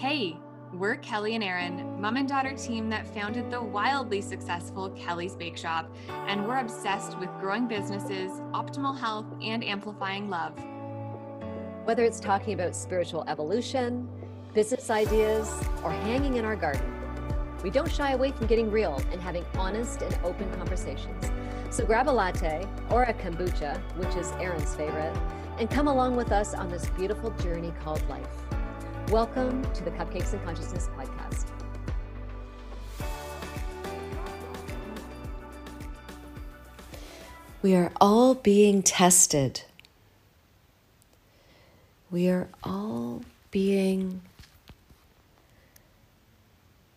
Hey, we're Kelly and Aaron, mom and daughter team that founded the wildly successful Kelly's Bake Shop, and we're obsessed with growing businesses, optimal health, and amplifying love. Whether it's talking about spiritual evolution, business ideas, or hanging in our garden, we don't shy away from getting real and having honest and open conversations. So grab a latte or a kombucha, which is Aaron's favorite, and come along with us on this beautiful journey called life. Welcome to the Cupcakes and Consciousness podcast. We are all being tested. We are all being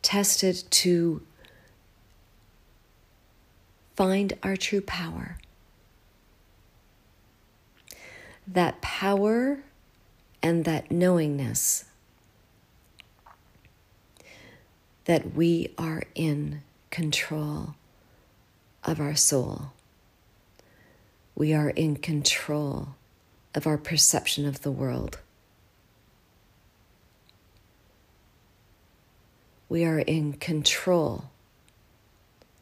tested to find our true power. That power and that knowingness that we are in control of our soul. We are in control of our perception of the world. We are in control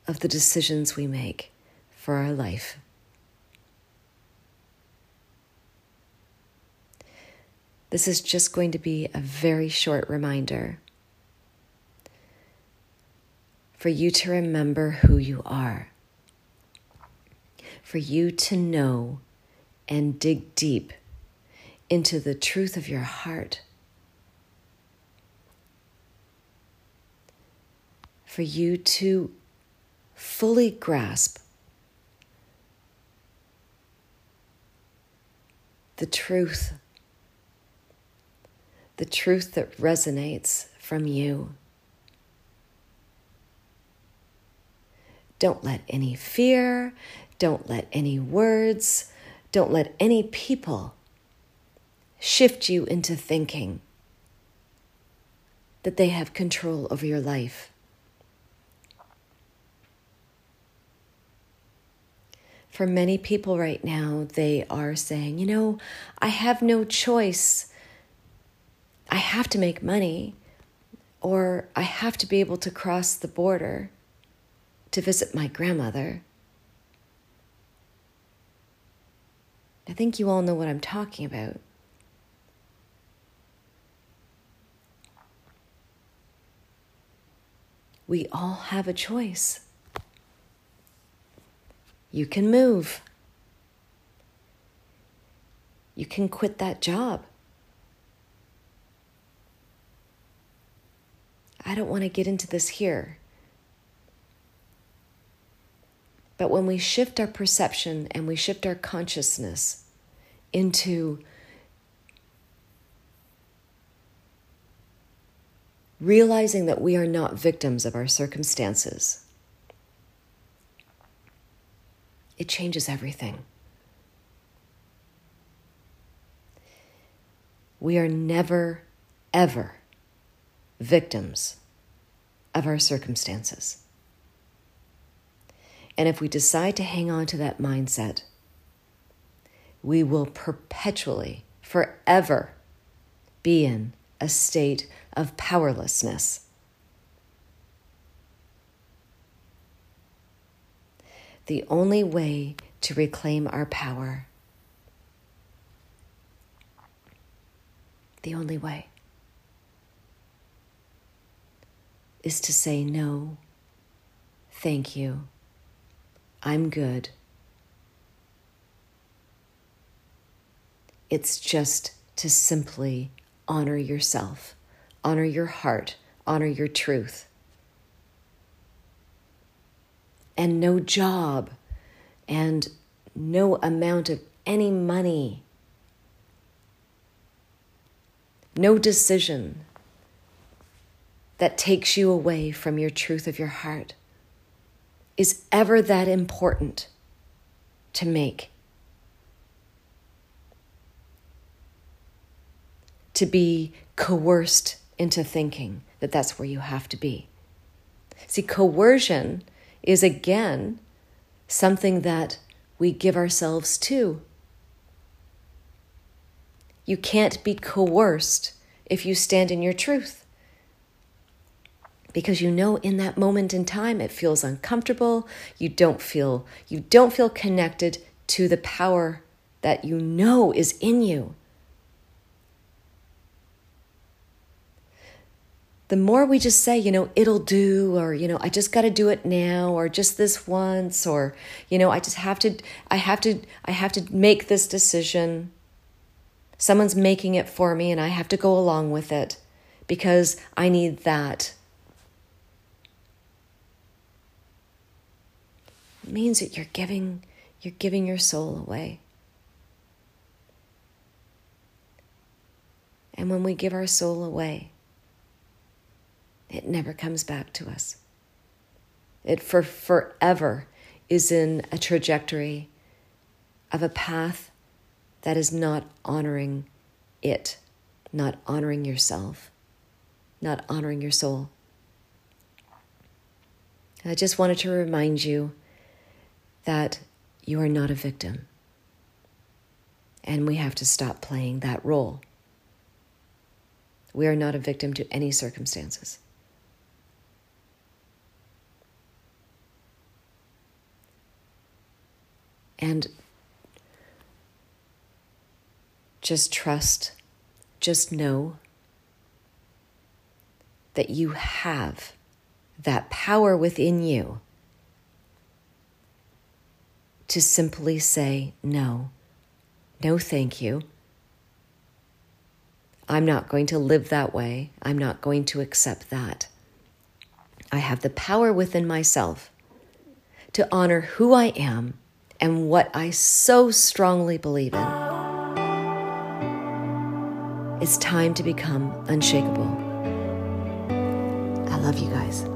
of the decisions we make for our life. This is just going to be a very short reminder for you to remember who you are, for you to know and dig deep into the truth of your heart, for you to fully grasp the truth, the truth that resonates from you. Don't let any fear, don't let any words, don't let any people shift you into thinking that they have control over your life. For many people right now, they are saying, you know, I have no choice. I have to make money, or I have to be able to cross the border to visit my grandmother. I think you all know what I'm talking about. We all have a choice. You can move. You can quit that job. I don't want to get into this here. But when we shift our perception and we shift our consciousness into realizing that we are not victims of our circumstances, it changes everything. We are never, ever victims of our circumstances. And if we decide to hang on to that mindset, we will perpetually, forever be in a state of powerlessness. The only way to reclaim our power, the only way, is to say no, thank you I'm good. It's just to simply honor yourself, honor your heart, honor your truth. And no job and no amount of any money, no decision that takes you away from your truth of your heart is ever that important to make. To be coerced into thinking that that's where you have to be. See, coercion is again something that we give ourselves to. You can't be coerced if you stand in your truth. Because you know in that moment in time it feels uncomfortable you don't feel you don't feel connected to the power that you know is in you the more we just say, you know, it'll do, or, you know, I just got to do it now, or just this once, or, you know, I just have to, I have to, I have to make this decision. Someone's making it for me, and I have to go along with it because I need that. It means that you're giving, you're giving your soul away. And when we give our soul away, it never comes back to us. It for forever is in a trajectory of a path that is not honoring it, not honoring yourself, not honoring your soul. I just wanted to remind you that you are not a victim. And we have to stop playing that role. We are not a victim to any circumstances. And just trust, just know that you have that power within you to simply say, no, no, thank you. I'm not going to live that way. I'm not going to accept that. I have the power within myself to honor who I am and what I so strongly believe in. It's time to become unshakable. I love you guys.